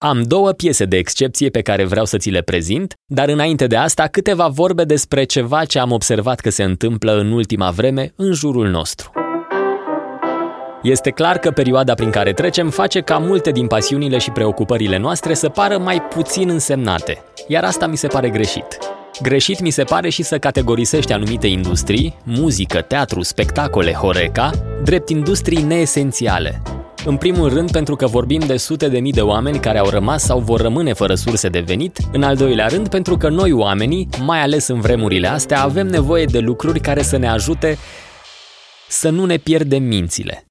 Am două piese de excepție pe care vreau să ți le prezint, dar înainte de asta câteva vorbe despre ceva ce am observat că se întâmplă în ultima vreme în jurul nostru. Este clar că perioada prin care trecem face ca multe din pasiunile și preocupările noastre să pară mai puțin însemnate, iar asta mi se pare greșit. Greșit mi se pare și să categorisești anumite industrii, muzică, teatru, spectacole, horeca, drept industrii neesențiale. În primul rând pentru că vorbim de sute de mii de oameni care au rămas sau vor rămâne fără surse de venit, în al doilea rând pentru că noi oamenii, mai ales în vremurile astea, avem nevoie de lucruri care să ne ajute să nu ne pierdem mințile.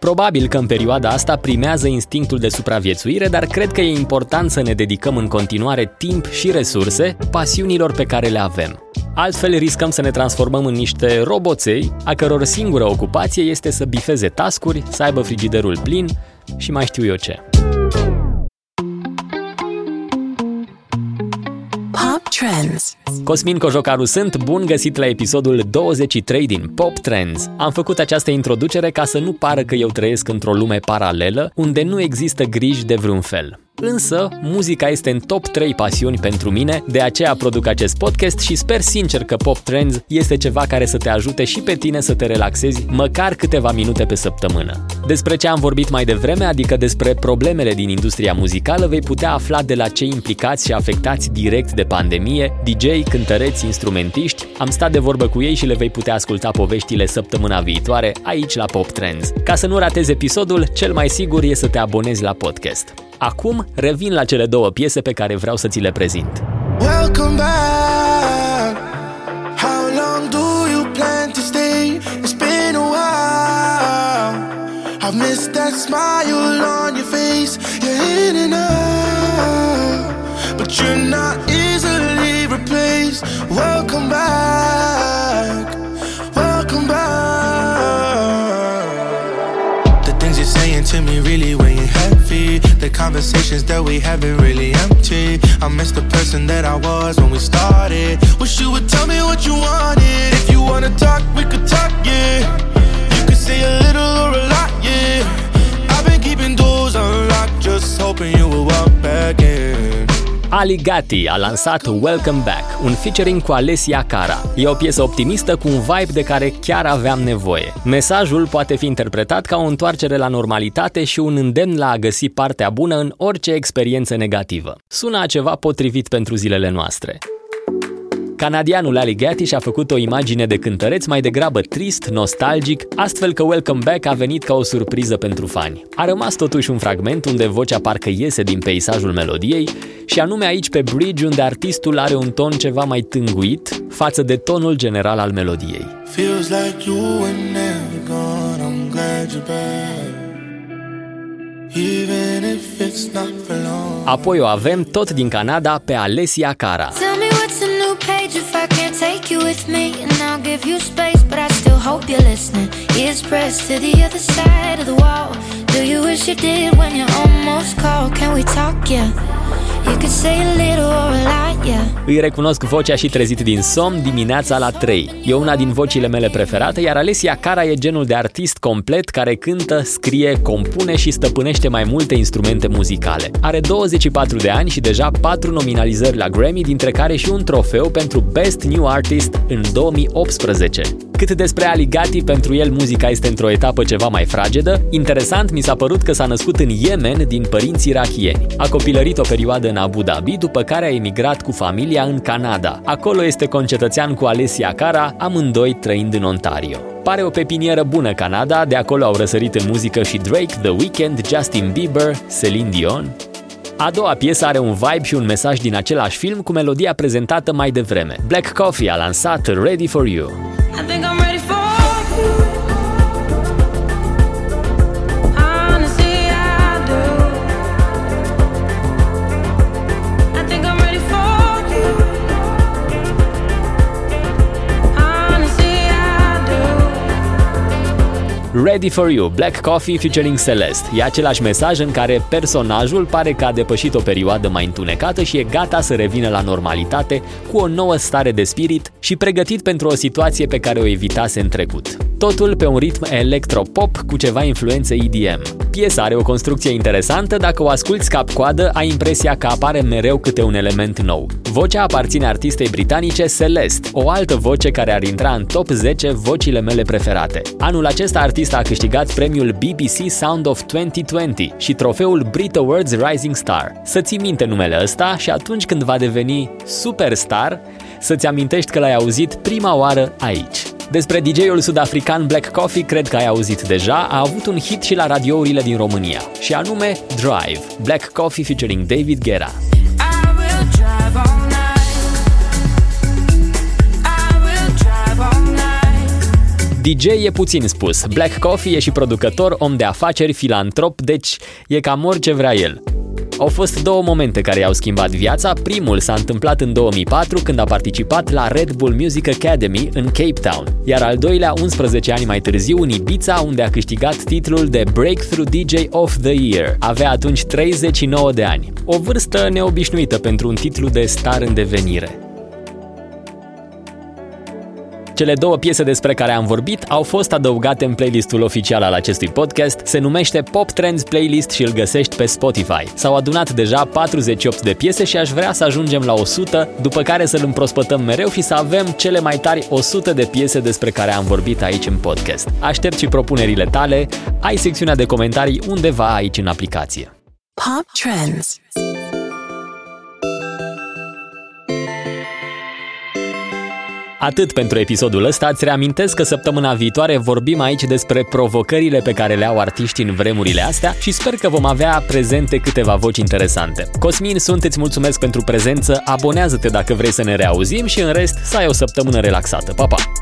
Probabil că în perioada asta primează instinctul de supraviețuire, dar cred că e important să ne dedicăm în continuare timp și resurse pasiunilor pe care le avem. Altfel riscăm să ne transformăm în niște roboței, a căror singură ocupație este să bifeze tascuri, să aibă frigiderul plin și mai știu eu ce. Trends Cosmin Cojocaru sunt, bun găsit la episodul 23 din Pop Trends. Am făcut această introducere ca să nu pară că eu trăiesc într-o lume paralelă, unde nu există griji de vreun fel. Însă, muzica este în top 3 pasiuni pentru mine, de aceea produc acest podcast și sper sincer că Pop Trends este ceva care să te ajute și pe tine să te relaxezi măcar câteva minute pe săptămână. Despre ce am vorbit mai devreme, adică despre problemele din industria muzicală, vei putea afla de la cei implicați și afectați direct de pandemie, DJ, cântăreți, instrumentiști, am stat de vorbă cu ei și le vei putea asculta poveștile săptămâna viitoare aici la Pop Trends. Ca să nu ratezi episodul, cel mai sigur e să te abonezi la podcast. Acum revin la cele două piese pe care vreau să ți le prezint. Welcome back. How long do you plan to stay? It's been a while. I've missed that smile on your face. You're in and out, but you're not easily replaced. Welcome back. To me really weighing heavy. The conversations that we having really empty. I miss the person that I was when we started. Wish you would tell me what you wanted. If you wanna talk, we could talk, yeah. Ali Gatti a lansat Welcome Back, un featuring cu Alessia Cara. E o piesă optimistă cu un vibe de care chiar aveam nevoie. Mesajul poate fi interpretat ca o întoarcere la normalitate și un îndemn la a găsi partea bună în orice experiență negativă. Sună a ceva potrivit pentru zilele noastre. Canadianul Ali Gatti și-a făcut o imagine de cântăreț mai degrabă trist, nostalgic, astfel că Welcome Back a venit ca o surpriză pentru fani. A rămas totuși un fragment unde vocea parcă iese din peisajul melodiei și anume aici pe bridge unde artistul are un ton ceva mai tânguit față de tonul general al melodiei. Feels like you were never gone, I'm glad you're back. Even if it's not for long. Apoi o avem tot din Canada pe Alessia Cara. Tell me what's a page if I can't take you with me And I'll give you space but I still hope you're listening Ears pressed to the other side of the wall Do you wish you did when you almost called? Can we talk, yeah? Îi recunosc vocea și trezit din somn dimineața la 3. E una din vocile mele preferate, iar Alessia Cara e genul de artist complet care cântă, scrie, compune și stăpânește mai multe instrumente muzicale. Are 24 de ani și deja 4 nominalizări la Grammy, dintre care și un trofeu pentru Best New Artist în 2018. Cât despre Aligati, pentru el muzica este într-o etapă ceva mai fragedă. Interesant mi s-a părut că s-a născut în Yemen din părinți irachieni. A copilărit o perioadă în Abu Dhabi, după care a emigrat cu familia în Canada. Acolo este concetățean cu Alessia Cara, amândoi trăind în Ontario. Pare o pepinieră bună Canada, de acolo au răsărit în muzică și Drake, The Weeknd, Justin Bieber, Celine Dion. A doua piesă are un vibe și un mesaj din același film cu melodia prezentată mai devreme. Black Coffee a lansat Ready For You. Ready for You, Black Coffee featuring Celeste. E același mesaj în care personajul pare că a depășit o perioadă mai întunecată și e gata să revină la normalitate cu o nouă stare de spirit și pregătit pentru o situație pe care o evitase în trecut. Totul pe un ritm electropop cu ceva influențe EDM. Piesa are o construcție interesantă, dacă o asculti cap-coadă, ai impresia că apare mereu câte un element nou. Vocea aparține artistei britanice Celeste, o altă voce care ar intra în top 10 vocile mele preferate. Anul acesta artista a câștigat premiul BBC Sound of 2020 și trofeul Brit Awards Rising Star. Să ții minte numele ăsta și atunci când va deveni superstar, să-ți amintești că l-ai auzit prima oară aici. Despre DJ-ul sud-african Black Coffee cred că ai auzit deja, a avut un hit și la radiourile din România, și anume Drive, Black Coffee featuring David Guerra. DJ e puțin spus, Black Coffee e și producător, om de afaceri, filantrop, deci e cam orice vrea el. Au fost două momente care i-au schimbat viața. Primul s-a întâmplat în 2004 când a participat la Red Bull Music Academy în Cape Town, iar al doilea 11 ani mai târziu în Ibiza unde a câștigat titlul de Breakthrough DJ of the Year. Avea atunci 39 de ani. O vârstă neobișnuită pentru un titlu de star în devenire. Cele două piese despre care am vorbit au fost adăugate în playlistul oficial al acestui podcast, se numește Pop Trends Playlist și îl găsești pe Spotify. S-au adunat deja 48 de piese și aș vrea să ajungem la 100, după care să-l împrospătăm mereu și să avem cele mai tari 100 de piese despre care am vorbit aici în podcast. Aștept și propunerile tale, ai secțiunea de comentarii undeva aici în aplicație. Pop Trends Atât pentru episodul ăsta, îți reamintesc că săptămâna viitoare vorbim aici despre provocările pe care le au artiștii în vremurile astea și sper că vom avea prezente câteva voci interesante. Cosmin sunt, îți mulțumesc pentru prezență, abonează-te dacă vrei să ne reauzim și în rest să ai o săptămână relaxată. Pa, pa!